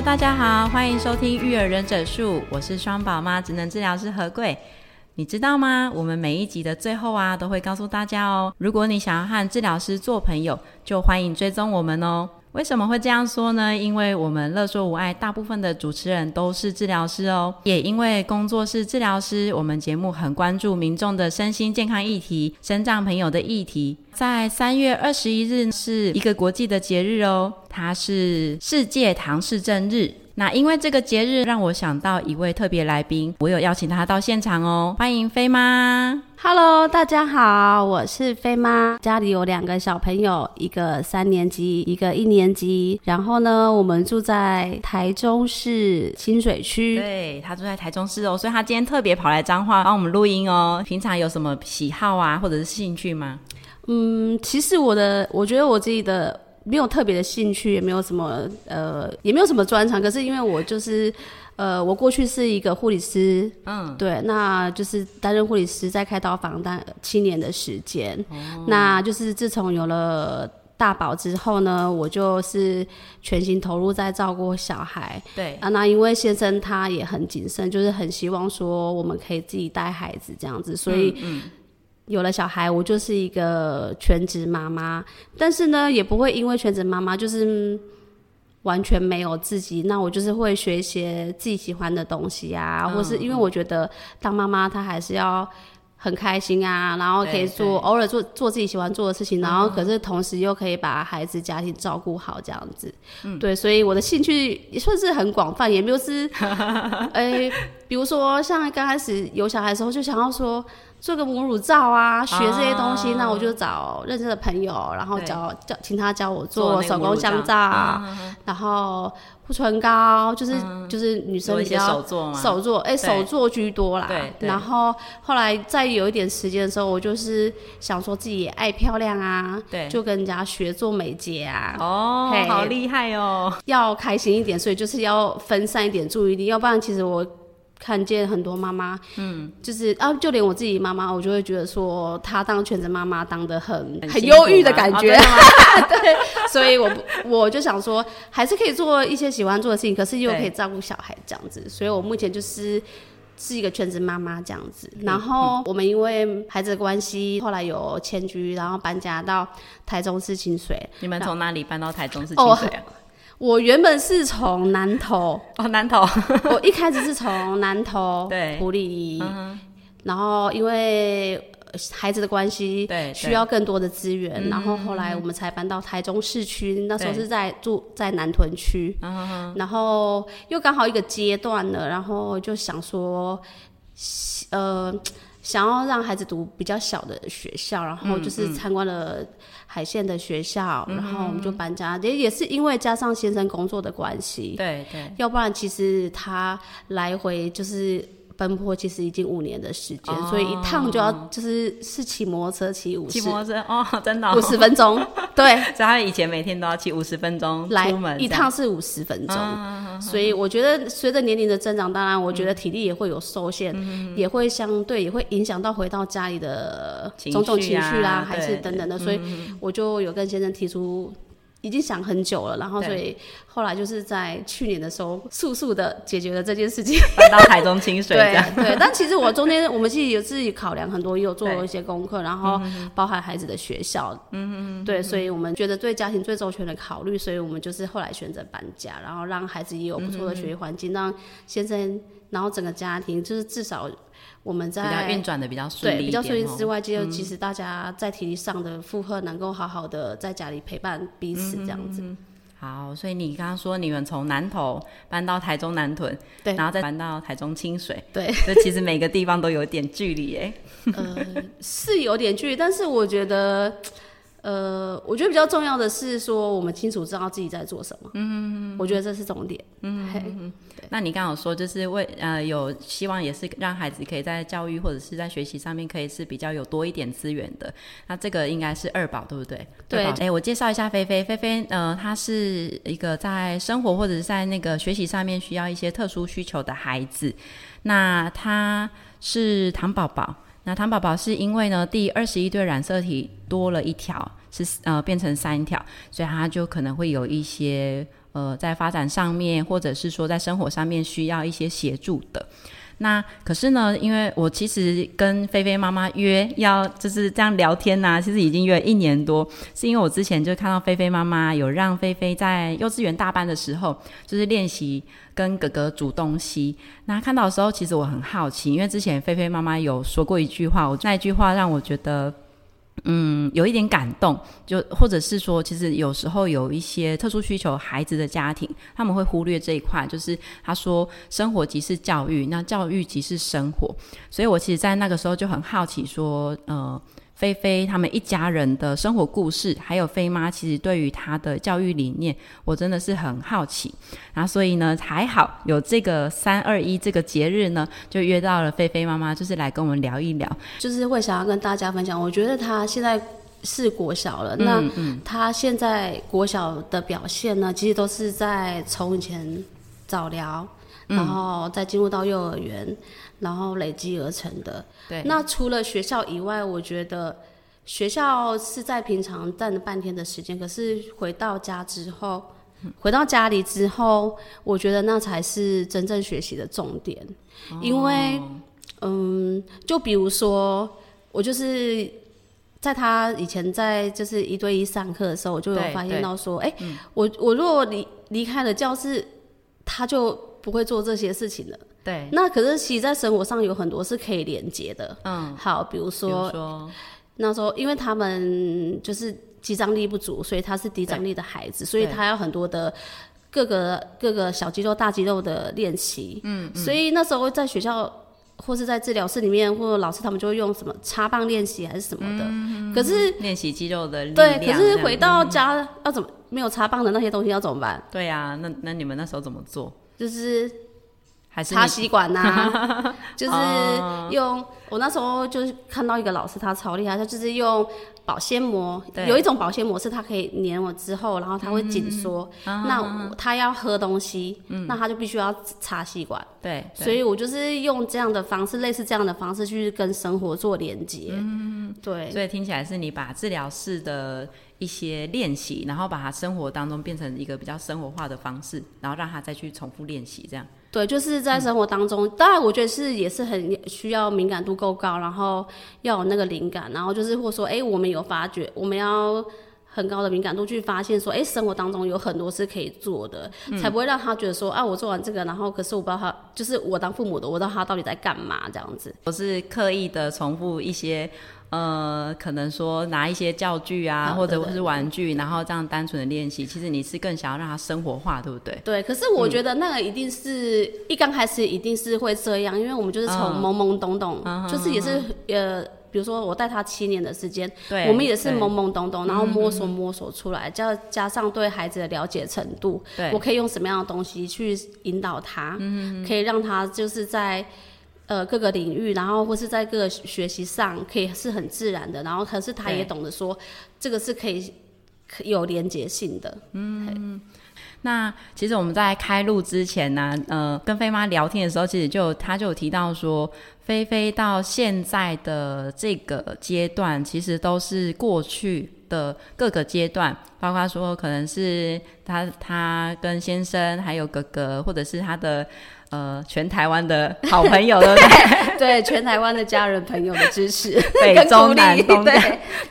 大家好，欢迎收听育儿忍者术，我是双宝妈职能治疗师何贵。你知道吗？我们每一集的最后啊，都会告诉大家哦，如果你想要和治疗师做朋友，就欢迎追踪我们哦。为什么会这样说呢？因为我们乐说无爱大部分的主持人都是治疗师哦，也因为工作是治疗师，我们节目很关注民众的身心健康议题、身障朋友的议题。在三月二十一日是一个国际的节日哦，它是世界唐氏症日。那因为这个节日，让我想到一位特别来宾，我有邀请他到现场哦，欢迎飞妈。Hello，大家好，我是飞妈，家里有两个小朋友，一个三年级，一个一年级。然后呢，我们住在台中市清水区。对，他住在台中市哦，所以他今天特别跑来彰化帮我们录音哦。平常有什么喜好啊，或者是兴趣吗？嗯，其实我的，我觉得我自己的。没有特别的兴趣，也没有什么呃，也没有什么专长。可是因为我就是呃，我过去是一个护理师，嗯，对，那就是担任护理师在开刀房当七年的时间。哦，那就是自从有了大宝之后呢，我就是全心投入在照顾小孩。对啊，那因为先生他也很谨慎，就是很希望说我们可以自己带孩子这样子，所以嗯。嗯有了小孩，我就是一个全职妈妈，但是呢，也不会因为全职妈妈就是完全没有自己。那我就是会学一些自己喜欢的东西啊，嗯、或是因为我觉得当妈妈她还是要很开心啊，然后可以做偶尔做做自己喜欢做的事情，然后可是同时又可以把孩子家庭照顾好这样子。嗯，对，所以我的兴趣也算是很广泛，也没有是，哎，比如说像刚开始有小孩的时候，就想要说。做个母乳皂啊，学这些东西，啊、那我就找认识的朋友，然后教教请他教我做手工香皂，啊、然后护唇膏，就是、嗯、就是女生比较手做手做，哎，手做居多啦。对，然后后来再有一点时间的时候，我就是想说自己也爱漂亮啊，对，就跟人家学做美睫啊。哦，好厉害哦！要开心一点，所以就是要分散一点注意力，要不然其实我。看见很多妈妈，嗯，就是啊，就连我自己妈妈，我就会觉得说，她当全职妈妈当的很很忧郁的感觉，啊、对，所以我我就想说，还是可以做一些喜欢做的事情，可是又可以照顾小孩这样子，所以我目前就是是一个全职妈妈这样子。然后我们因为孩子的关系，后来有迁居，然后搬家到台中市清水。你们从哪里搬到台中市清水啊？哦我原本是从南投哦，南投，我一开始是从南投对。埔里，嗯、然后因为孩子的关系，对，需要更多的资源，然后后来我们才搬到台中市区，那时候是在住在南屯区，嗯、然后又刚好一个阶段了，然后就想说，呃。想要让孩子读比较小的学校，然后就是参观了海线的学校，然后我们就搬家，也也是因为加上先生工作的关系，对对，要不然其实他来回就是。奔波其实已经五年的时间，哦、所以一趟就要就是是骑摩托车骑五十，骑摩托车哦，真的五、哦、十分钟，对，所以他以前每天都要骑五十分钟来一趟是五十分钟，嗯、所以我觉得随着年龄的增长，当然我觉得体力也会有受限，嗯、也会相对也会影响到回到家里的种种情绪啦，啊、还是等等的，所以我就有跟先生提出。已经想很久了，然后所以后来就是在去年的时候速速的解决了这件事情，搬到台中清水。对对，但其实我中间我们自己有自己考量很多，也有做了一些功课，然后包含孩子的学校，嗯嗯对，所以我们觉得对家庭最周全的考虑，所以我们就是后来选择搬家，然后让孩子也有不错的学习环境，让先生，然后整个家庭就是至少。我们在运转的比较顺利，对，比较顺利之外，就其实大家在体力上的负荷能够好好的在家里陪伴彼此这样子。嗯、好，所以你刚刚说你们从南投搬到台中南屯，对，然后再搬到台中清水，对，这其实每个地方都有点距离诶。呃，是有点距离，但是我觉得，呃，我觉得比较重要的是说，我们清楚知道自己在做什么。嗯，我觉得这是重点。嗯，嘿那你刚刚有说，就是为呃有希望也是让孩子可以在教育或者是在学习上面可以是比较有多一点资源的。那这个应该是二宝，对不对？对。哎，我介绍一下菲菲。菲菲呃，她是一个在生活或者是在那个学习上面需要一些特殊需求的孩子。那她是糖宝宝。那糖宝宝是因为呢，第二十一对染色体多了一条，是呃变成三条，所以他就可能会有一些呃在发展上面，或者是说在生活上面需要一些协助的。那可是呢，因为我其实跟菲菲妈妈约要就是这样聊天呐、其实已经约了一年多，是因为我之前就看到菲菲妈妈有让菲菲在幼稚园大班的时候，就是练习跟哥哥煮东西。那看到的时候，其实我很好奇，因为之前菲菲妈妈有说过一句话，我那一句话让我觉得。嗯，有一点感动，就或者是说，其实有时候有一些特殊需求孩子的家庭，他们会忽略这一块，就是他说生活即是教育，那教育即是生活，所以我其实，在那个时候就很好奇，说，呃。菲菲他们一家人的生活故事，还有菲妈其实对于她的教育理念，我真的是很好奇。然后所以呢，还好有这个三二一这个节日呢，就约到了菲菲妈妈，就是来跟我们聊一聊，就是会想要跟大家分享。我觉得她现在是国小了，那她现在国小的表现呢，其实都是在从以前早疗，然后再进入到幼儿园。然后累积而成的。对。那除了学校以外，我觉得学校是在平常占了半天的时间，可是回到家之后，回到家里之后，我觉得那才是真正学习的重点。哦、因为，嗯，就比如说，我就是在他以前在就是一对一上课的时候，我就有发现到说，哎，我我如果离离开了教室，他就不会做这些事情了。对，那可是其实，在生活上有很多是可以连接的。嗯，好，比如说，那时候，因为他们就是肌张力不足，所以他是低张力的孩子，所以他要很多的各个各个小肌肉、大肌肉的练习。嗯，嗯，所以那时候在学校或是在治疗室里面，或者老师他们就会用什么插棒练习还是什么的。嗯，可是练习肌肉的。对，可是回到家要怎么没有插棒的那些东西要怎么办？对呀，啊，那那你们那时候怎么做？就是。还是插吸管呐、啊，就是用、oh. 我那时候就是看到一个老师，他超厉害，他就是用保鲜膜，有一种保鲜膜是它可以粘我之后，然后它会紧缩。Mm -hmm. 那他要喝东西，mm -hmm. 那他就必须要插吸管。对，所以我就是用这样的方式，类似这样的方式去跟生活做连接。嗯，对。所以听起来是你把治疗室的一些练习，然后把它生活当中变成一个比较生活化的方式，然后让他再去重复练习，这样。对，就是在生活当中，嗯、当然我觉得是也是很需要敏感度够高，然后要有那个灵感，然后就是或说，哎，我们有发觉，我们要很高的敏感度去发现说，哎，生活当中有很多是可以做的，嗯、才不会让他觉得说，啊，我做完这个，然后可是我不知道他，就是我当父母的，我不知道他到底在干嘛这样子。我是刻意的重复一些。呃，可能说拿一些教具啊，或者是玩具，然后这样单纯的练习，其实你是更想要让它生活化，对不对？对，可是我觉得那个一定是、嗯、一刚开始一定是会这样，因为我们就是从懵懵懂懂，嗯、就是也是、嗯、呃，比如说我带他七年的时间，对，我们也是懵懵懂懂，然后摸索摸索出来，加、嗯、加上对孩子的了解程度，对，我可以用什么样的东西去引导他，嗯，可以让他就是在。呃，各个领域，然后或是在各个学习上，可以是很自然的。然后，可是他也懂得说，这个是可以有连结性的。嗯，那其实我们在开录之前呢，呃，跟飞妈聊天的时候，其实就她就有提到说，菲菲到现在的这个阶段，其实都是过去的各个阶段，包括说可能是他他跟先生还有哥哥，或者是他的。呃，全台湾的好朋友，对不对？对，全台湾的家人朋友的支持，北中南东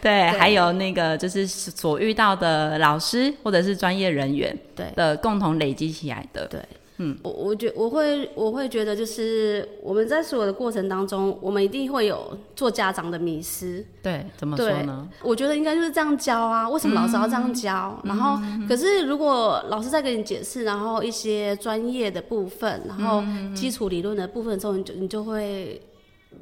对，还有那个就是所遇到的老师或者是专业人员，对的共同累积起来的，对。嗯，我我觉我会我会觉得就是我们在所有的过程当中，我们一定会有做家长的迷失。对，怎么说呢？我觉得应该就是这样教啊，为什么老师要这样教？嗯、然后、嗯，可是如果老师在给你解释，然后一些专业的部分，然后基础理论的部分之后，你就你就会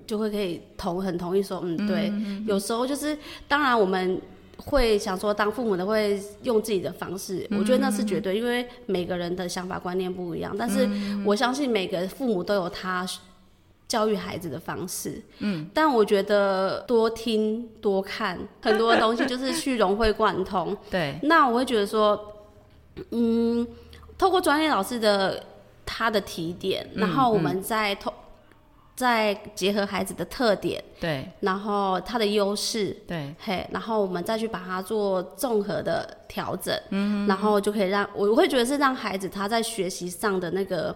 就会可以同很同意说，嗯，对。嗯、有时候就是当然我们会想说，当父母的会用自己的方式，我觉得那是绝对，因为每个人的想法观念不一样。但是我相信每个父母都有他教育孩子的方式。嗯，但我觉得多听多看很多东西，就是去融会贯通。对，那我会觉得说，嗯，透过专业老师的他的提点，然后我们再透。再结合孩子的特点，对，然后他的优势，对，嘿，然后我们再去把它做综合的调整，嗯，然后就可以让我会觉得是让孩子他在学习上的那个。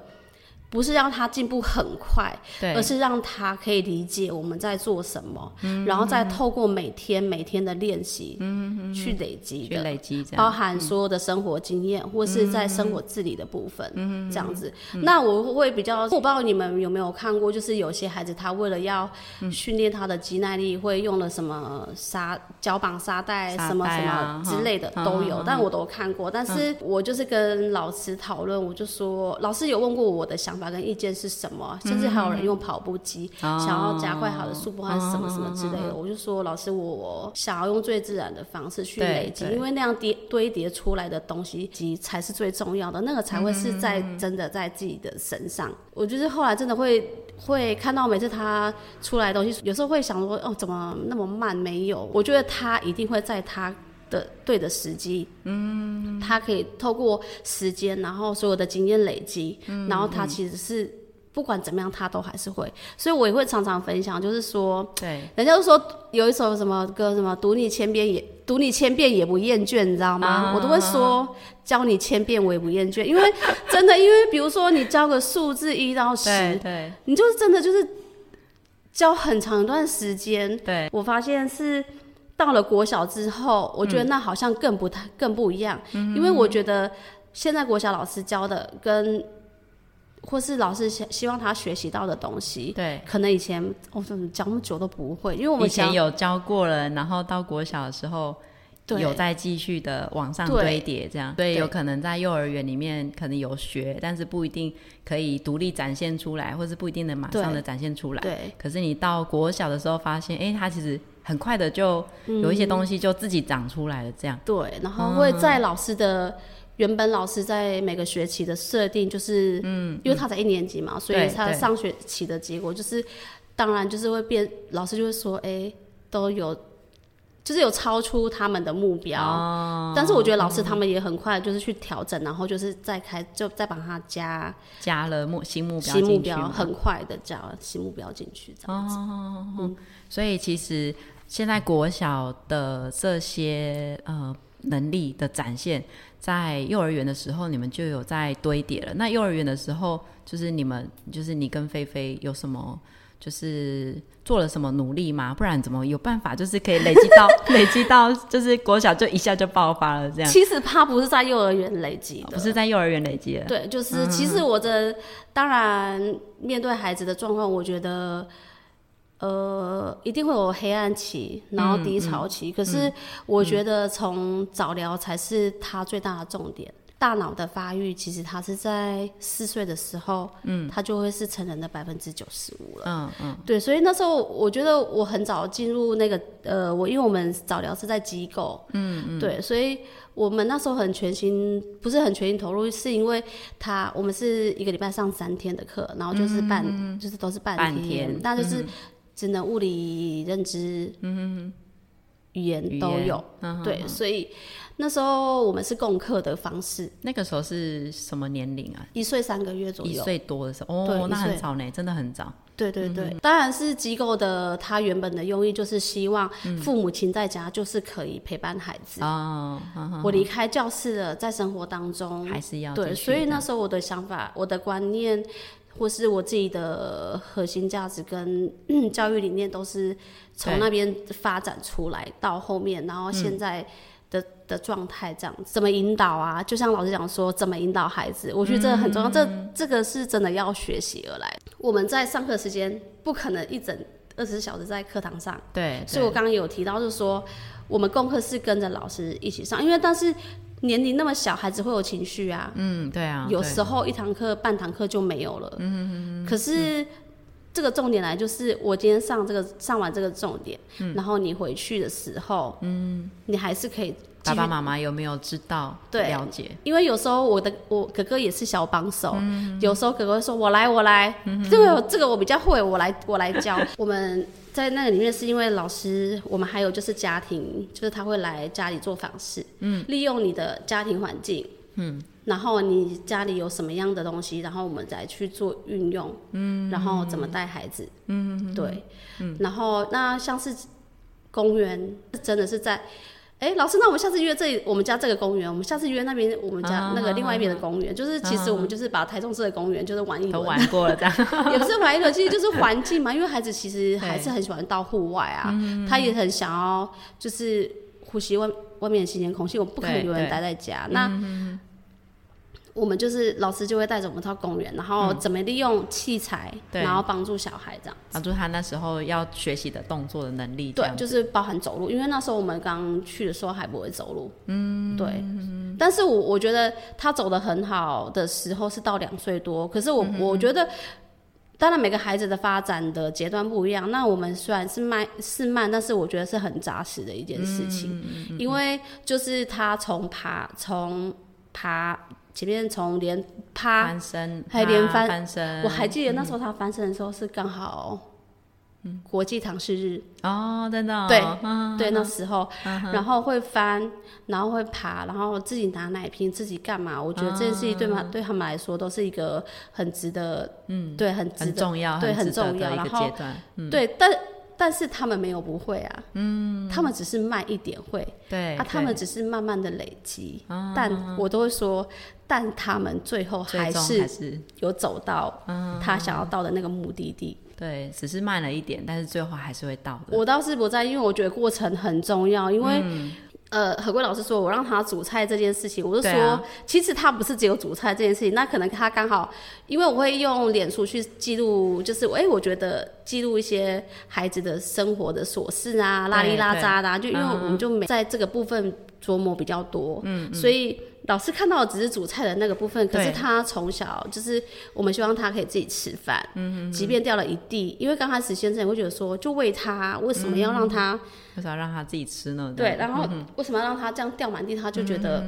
不是让他进步很快，而是让他可以理解我们在做什么，嗯、然后再透过每天每天的练习，嗯，去累积，的累积，包含所有的生活经验，嗯、或是在生活自理的部分，嗯，这样子。嗯、那我会比较，我不知道你们有没有看过，就是有些孩子他为了要训练他的肌耐力，会用了什么沙脚绑沙袋，什么什么之类的都有，嗯、但我都看过。但是我就是跟老师讨论，我就说，老师有问过我的想法。跟意见是什么？甚至还有人用跑步机，嗯、想要加快好的速度，还是什么什么之类的。哦、我就说，老师，我想要用最自然的方式去累积，因为那样叠堆叠出来的东西，才是最重要的，那个才会是在真的在自己的身上。嗯、我就是后来真的会会看到每次他出来的东西，有时候会想说，哦，怎么那么慢？没有，我觉得他一定会在他。的对的时机，嗯，他可以透过时间，然后所有的经验累积，嗯，然后他其实是不管怎么样，他都还是会，所以我也会常常分享，就是说，对，人家都说有一首什么歌，什么读你千遍也读你千遍也不厌倦，你知道吗？啊、我都会说教你千遍我也不厌倦，因为 真的，因为比如说你教个数字一到十，对，对，你就是真的就是教很长一段时间，对，我发现是。到了国小之后，我觉得那好像更不太、嗯、更不一样，嗯、因为我觉得现在国小老师教的跟或是老师希希望他学习到的东西，对，可能以前我怎么教那么久都不会，因为我们以前有教过了，然后到国小的时候对有再继续的往上堆叠，这样，对，有可能在幼儿园里面可能有学，但是不一定可以独立展现出来，或是不一定能马上的展现出来，对。可是你到国小的时候发现，哎、欸，他其实。很快的就有一些东西就自己长出来了，这样、嗯。对，然后会在老师的、嗯、原本老师在每个学期的设定，就是嗯，因为他才一年级嘛，嗯、所以他上学期的结果就是，当然就是会变，老师就会说，哎、欸，都有，就是有超出他们的目标。哦、但是我觉得老师他们也很快就是去调整，然后就是再开，就再帮他加加了目新目标，新目标很快的加了新目标进去，这样子。哦、嗯，所以其实。现在国小的这些呃能力的展现，在幼儿园的时候你们就有在堆叠了。那幼儿园的时候，就是你们就是你跟菲菲有什么就是做了什么努力吗？不然怎么有办法就是可以累积到 累积到就是国小就一下就爆发了这样？其实他不是在幼儿园累积的，不是在幼儿园累积的。对，就是其实我的当然面对孩子的状况，我觉得。呃，一定会有黑暗期，然后低潮期。嗯嗯、可是我觉得从早疗才是他最大的重点。嗯、大脑的发育其实他是在四岁的时候，嗯，他就会是成人的百分之九十五了。嗯嗯，对，所以那时候我觉得我很早进入那个呃，我因为我们早疗是在机构，嗯嗯，对，所以我们那时候很全心，不是很全心投入，是因为他我们是一个礼拜上三天的课，然后就是半，嗯、就是都是半天，半天但就是。嗯只能物理、认知、嗯、语言都有，言对，嗯、所以那时候我们是共课的方式。那个时候是什么年龄啊？一岁三个月左右，一岁多的时候。哦，那很早呢，真的很早。对对对，嗯、当然是机构的，他原本的用意就是希望父母亲在家就是可以陪伴孩子。哦，我离开教室了，在生活当中还是要对，所以那时候我的想法、我的观念。或是我自己的核心价值跟 教育理念都是从那边发展出来到后面，然后现在的、嗯、的状态这样子，怎么引导啊？就像老师讲说，怎么引导孩子？我觉得这个很重要，嗯、这这个是真的要学习而来。我们在上课时间不可能一整二十四小时在课堂上，对，所以我刚刚有提到，就是说我们功课是跟着老师一起上，因为但是。年龄那么小，孩子会有情绪啊。嗯，对啊。有时候一堂课、半堂课就没有了。嗯嗯嗯。可是这个重点来就是，我今天上这个上完这个重点，嗯、然后你回去的时候，嗯，你还是可以。爸爸妈妈有没有知道？对，了解。因为有时候我的我哥哥也是小帮手，嗯、有时候哥哥会说：“我来，我来。嗯”这个这个我比较会，我来我来教。我们在那个里面是因为老师，我们还有就是家庭，就是他会来家里做访视，嗯，利用你的家庭环境，嗯，然后你家里有什么样的东西，然后我们再去做运用，嗯，然后怎么带孩子，嗯，对，嗯，然后那像是公园，真的是在。哎、欸，老师，那我们下次约这里，我们家这个公园，我们下次约那边我们家那个另外一边的公园，uh. 就是其实我们就是把台中市的公园就是玩一轮，都玩过了，这样。也不是玩一轮，其实就是环境嘛，因为孩子其实 还是很喜欢到户外啊，他也很想要就是呼吸外外面的新鲜空气，我不可能永远待在家，那。我们就是老师就会带着我们到公园，然后怎么利用器材，嗯、然后帮助小孩这样，帮助他那时候要学习的动作的能力。对，就是包含走路，因为那时候我们刚去的时候还不会走路。嗯，对。但是我我觉得他走的很好的时候是到两岁多，可是我、嗯、我觉得，当然每个孩子的发展的阶段不一样。那我们虽然是慢是慢，但是我觉得是很扎实的一件事情，嗯、因为就是他从爬从爬。前面从连趴翻身，还连翻，翻身，我还记得那时候他翻身的时候是刚好，国际唐氏日。哦，真的，对对，那时候，然后会翻，然后会爬，然后自己拿奶瓶，自己干嘛？我觉得这件事情对嘛，对他们来说都是一个很值得，嗯，对，很值得，很重要，对，很重要，然后对，但。但是他们没有不会啊，嗯，他们只是慢一点会，对，啊，他们只是慢慢的累积，但我都会说，但他们最后还是有走到他想要到的那个目的地，对，只是慢了一点，但是最后还是会到的。我倒是不在，因为我觉得过程很重要，因为。呃，何贵老师说，我让他煮菜这件事情，我就说，啊、其实他不是只有煮菜这件事情，那可能他刚好，因为我会用脸书去记录，就是，哎、欸，我觉得记录一些孩子的生活的琐事啊，拉里拉扎的、啊，就因为我们就没在这个部分琢磨比较多，嗯，所以。老师看到的只是煮菜的那个部分，可是他从小就是我们希望他可以自己吃饭，嗯，即便掉了一地，因为刚开始先生也会觉得说，就喂他，为什么要让他？为什么要让他自己吃呢？对，然后为什么要让他这样掉满地？他就觉得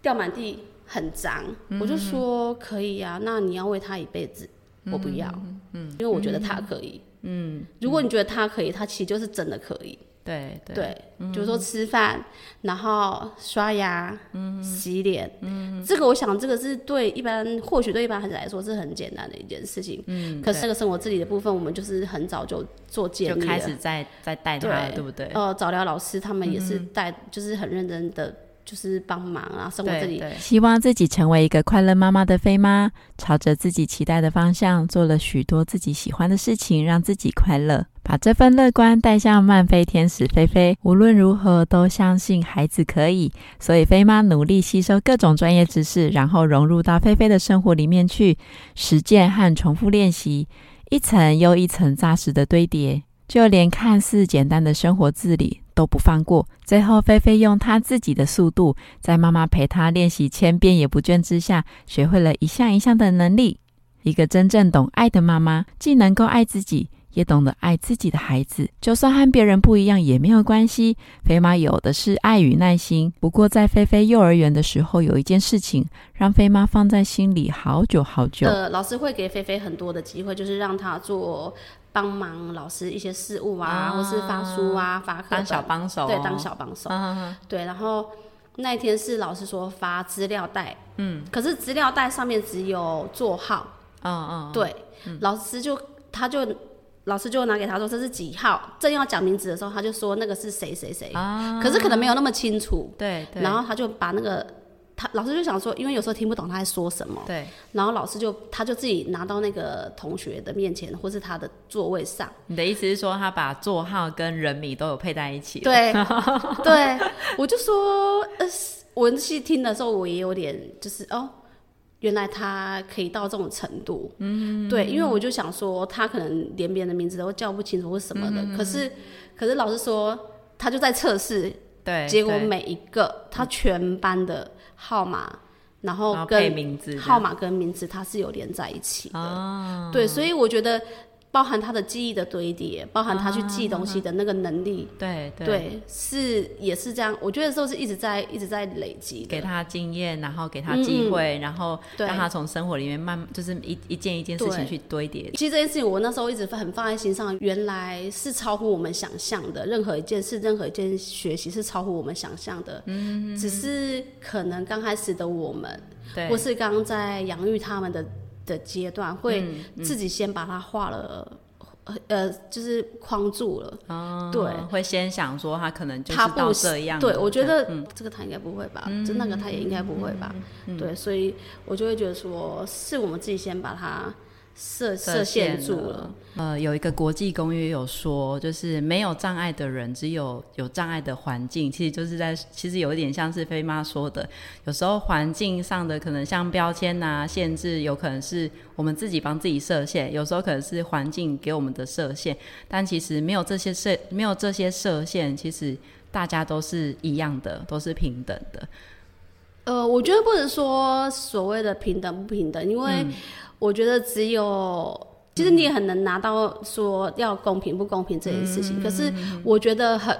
掉满地很脏，我就说可以呀，那你要喂他一辈子，我不要，嗯，因为我觉得他可以，嗯，如果你觉得他可以，他其实就是真的可以。对对，对嗯、就是说吃饭，然后刷牙、嗯、洗脸，嗯，这个我想这个是对一般，或许对一般孩子来说是很简单的一件事情，嗯，可是这个生活自理的部分，我们就是很早就做建立了，就开始在在带他，对，对不对？呃，早疗老师他们也是带、嗯，就是很认真的。就是帮忙啊，生活自理。希望自己成为一个快乐妈妈的飞妈，朝着自己期待的方向做了许多自己喜欢的事情，让自己快乐。把这份乐观带向慢飞天使菲菲。无论如何，都相信孩子可以。所以飞妈努力吸收各种专业知识，然后融入到菲菲的生活里面去，实践和重复练习，一层又一层扎实的堆叠。就连看似简单的生活自理都不放过。最后，菲菲用她自己的速度，在妈妈陪她练习千遍也不倦之下，学会了一项一项的能力。一个真正懂爱的妈妈，既能够爱自己，也懂得爱自己的孩子。就算和别人不一样也没有关系。飞妈有的是爱与耐心。不过，在菲菲幼儿园的时候，有一件事情让菲妈放在心里好久好久。呃，老师会给菲菲很多的机会，就是让她做。帮忙老师一些事务啊，啊或是发书啊，发课当小帮手，对，当小帮手，啊，对。然后那一天是老师说发资料袋，嗯，可是资料袋上面只有座号，嗯嗯，对，嗯，老师就他就老师就拿给他说这是几号，正要讲名字的时候，他就说那个是谁谁谁，啊，可是可能没有那么清楚，对，对，然后他就把那个。他老师就想说，因为有时候听不懂他在说什么，对。然后老师就他就自己拿到那个同学的面前，或是他的座位上。你的意思是说，他把座号跟人名都有配在一起？对，对。我就说，呃，我细听的时候，我也有点就是哦，原来他可以到这种程度。嗯，对，因为我就想说，他可能连别人的名字都叫不清楚或什么的。嗯、可是，可是老师说，他就在测试。对。结果每一个他全班的。号码，然后跟名字，号码跟名字它是有连在一起的。哦，对，所以我觉得包含他的记忆的堆叠，包含他去记东西的那个能力，啊、对对，对，是也是这样。我觉得都是一直在一直在累积，给他经验，然后给他机会，嗯、然后让他从生活里面慢，就是一一件一件事情去堆叠。其实这件事情我那时候一直很放在心上，原来是超乎我们想象的。任何一件事，任何一件学习是超乎我们想象的。嗯，只是可能刚开始的我们，对，或是刚在养育他们的。的阶段会自己先把它画了，嗯嗯，呃，就是框住了。哦，对，会先想说他可能就是到这样。对，我觉得这个他应该不会吧，嗯，就那个他也应该不会吧。嗯，对，所以我就会觉得说，是我们自己先把它。设设限住了。呃，有一个国际公约有说，就是没有障碍的人，只有有障碍的环境。其实就是在，其实有一点像是飞妈说的，有时候环境上的可能像标签呐、啊、限制，有可能是我们自己帮自己设限，有时候可能是环境给我们的设限。但其实没有这些设，没有这些设限，其实大家都是一样的，都是平等的。呃，我觉得不能说所谓的平等不平等，因为、嗯。我觉得只有，其实你也很能拿到说要公平不公平这件事情。嗯、可是我觉得很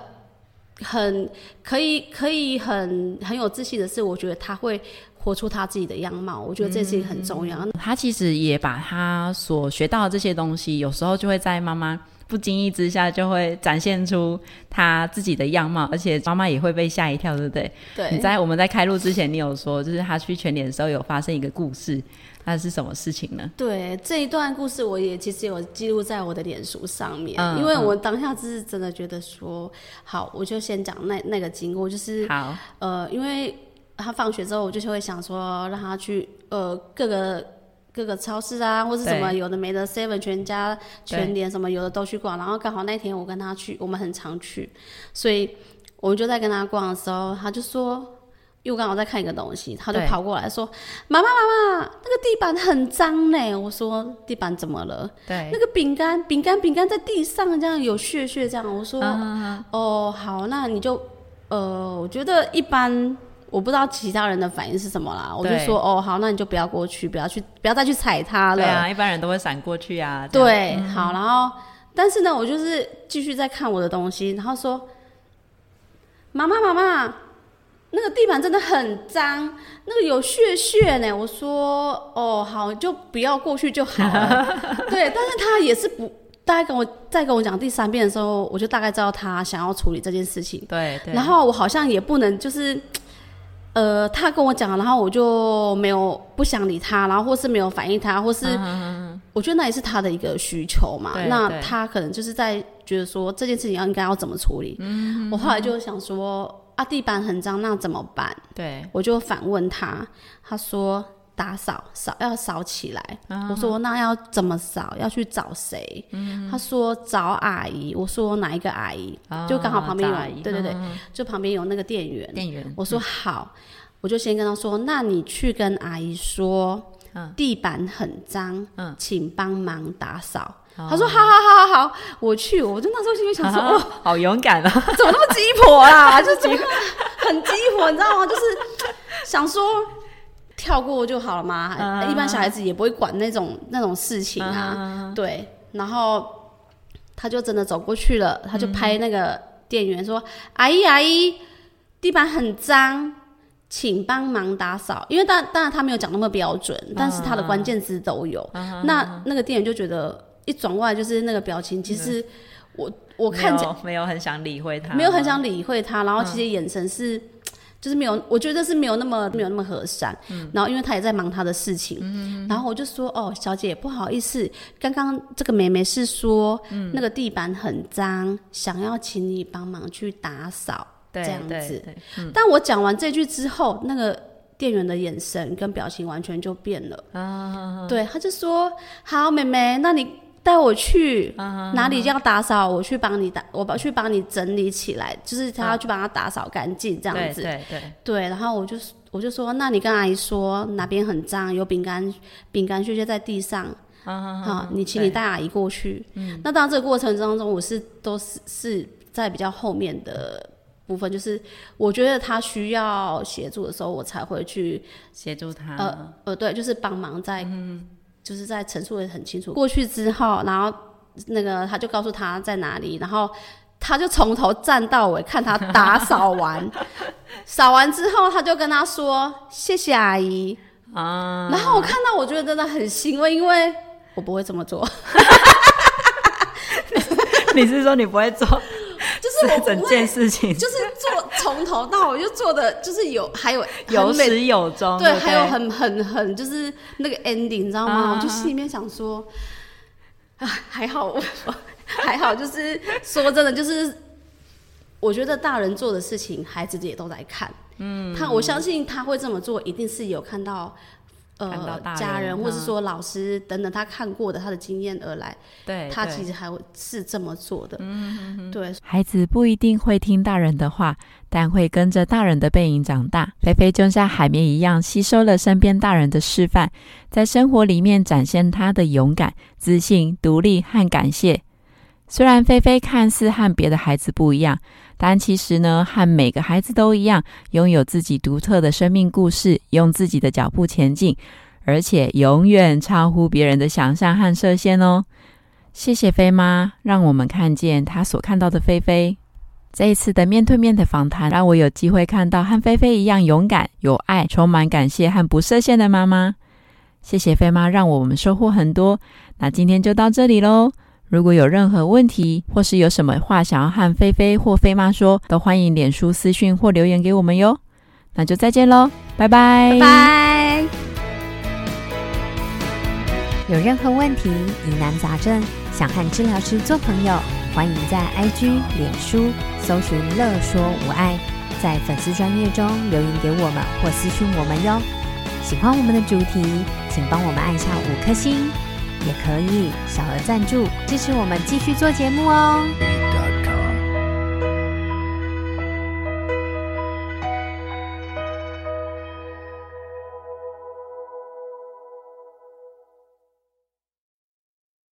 很可以可以很很有自信的是，我觉得他会活出他自己的样貌。我觉得这件事情很重要。嗯、他其实也把他所学到的这些东西，有时候就会在妈妈不经意之下就会展现出他自己的样貌，而且妈妈也会被吓一跳，对不对？对。你在我们在开录之前，你有说就是他去全脸的时候有发生一个故事。那是什么事情呢？对，这一段故事，我也其实有记录在我的脸书上面，嗯，因为我当下是真的觉得说，好，我就先讲那那个经过，就是好，呃，因为他放学之后，我就会想说，让他去呃各个各个超市啊，或是什么有的没的，seven 全家、全联什么有的都去逛，然后刚好那天我跟他去，我们很常去，所以我们就在跟他逛的时候，他就说。因为我刚好在看一个东西，他就跑过来说：“妈妈，妈妈，那个地板很脏呢。”我说：“地板怎么了？”对，那个饼干，饼干，饼干在地上这样有屑屑这样。我说：“嗯、哦，好，那你就呃，我觉得一般，我不知道其他人的反应是什么啦。我就说：哦，好，那你就不要过去，不要去，不要再去踩它了。对啊，一般人都会闪过去啊。对、嗯，好，然后但是呢，我就是继续在看我的东西，然后说：妈妈，妈妈。”那个地板真的很脏，那个有血血呢。我说哦，好，就不要过去就好了。对，但是他也是不，大概跟我再跟我讲第三遍的时候，我就大概知道他想要处理这件事情。对，对。然后我好像也不能就是，呃，他跟我讲，然后我就没有不想理他，然后或是没有反应他，或是我觉得那也是他的一个需求嘛。那他可能就是在觉得说这件事情要应该要怎么处理。嗯。我后来就想说。啊，地板很脏，那怎么办？对，我就反问他，他说打扫扫要扫起来。Uh. 我说那要怎么扫？要去找谁？Uh. 他说找阿姨。我说哪一个阿姨？Uh. 就刚好旁边有阿姨对对对，uh. 就旁边有那个店员。店员，我说好，我就先跟他说，那你去跟阿姨说。地板很脏，嗯，请帮忙打扫。嗯。他说：“好好好好好，我去。”我就那时候心里想说：“哦，好勇敢啊，怎么那么鸡婆啦？就觉得 很鸡婆，你知道吗？就是想说跳过就好了嘛。嗯。一般小孩子也不会管那种那种事情啊。嗯。对，然后他就真的走过去了，他就拍那个店员说：“嗯。阿姨阿姨，地板很脏。”请帮忙打扫，因为当当然他没有讲那么标准，嗯、但是他的关键词都有。嗯、那那个店员就觉得一转过来就是那个表情，其实我、嗯、我看见没有很想理会他，没有很想理会他，然后其实眼神是、嗯、就是没有，我觉得是没有那么没有那么和善、嗯。然后因为他也在忙他的事情，嗯、然后我就说哦，小姐不好意思，刚刚这个妹妹是说、嗯、那个地板很脏，想要请你帮忙去打扫。这样子，但我讲完这句之后，那个店员的眼神跟表情完全就变了。啊、对，他就说：“好，妹妹，那你带我去、啊、哪里要打扫，我去帮你打，我去帮你整理起来，就是他要去帮他打扫干净这样子。”对对对，对。然后我就我就说：“那你跟阿姨说哪边很脏，有饼干饼干屑屑在地上。啊”好，你请你带阿姨过去。嗯。那当然，这个过程当中，我是都是是在比较后面的。部分就是，我觉得他需要协助的时候，我才会去协助他。呃呃，对，就是帮忙在，嗯、就是在陈述的很清楚。过去之后，然后那个他就告诉他在哪里，然后他就从头站到尾看他打扫完，扫完之后他就跟他说谢谢阿姨啊，然后我看到我觉得真的很欣慰，因为我不会这么做。你是说你不会做？就是我整件事情，就是做从头到尾就做的，就是有还有有始有终，对，还有很很很就是那个 ending，你知道吗？啊、我就心里面想说，啊，还好，还好，就是说真的，就是我觉得大人做的事情，孩子也都在看。嗯，他我相信他会这么做，一定是有看到。呃，家人或者是说老师等等，他看过的他的经验而来，对，他其实还会是这么做的。对。孩子不一定会听大人的话，但会跟着大人的背影长大。菲菲就像海绵一样，吸收了身边大人的示范，在生活里面展现他的勇敢、自信、独立和感谢。虽然菲菲看似和别的孩子不一样，但其实呢，和每个孩子都一样，拥有自己独特的生命故事，用自己的脚步前进，而且永远超乎别人的想象和设限哦。谢谢菲妈，让我们看见她所看到的菲菲。这一次的面对面的访谈，让我有机会看到和菲菲一样勇敢、有爱、充满感谢和不设限的妈妈。谢谢菲妈，让我们收获很多。那今天就到这里喽。如果有任何问题，或是有什么话想要和菲菲或菲妈说，都欢迎脸书私讯或留言给我们哟。那就再见喽，拜拜。拜拜。有任何问题、疑难杂症，想和治疗师做朋友，欢迎在 IG、脸书搜寻“乐说无爱”，在粉丝专页中留言给我们或私讯我们哟。喜欢我们的主题，请帮我们按下五颗星。也可以小额赞助支持我们继续做节目哦。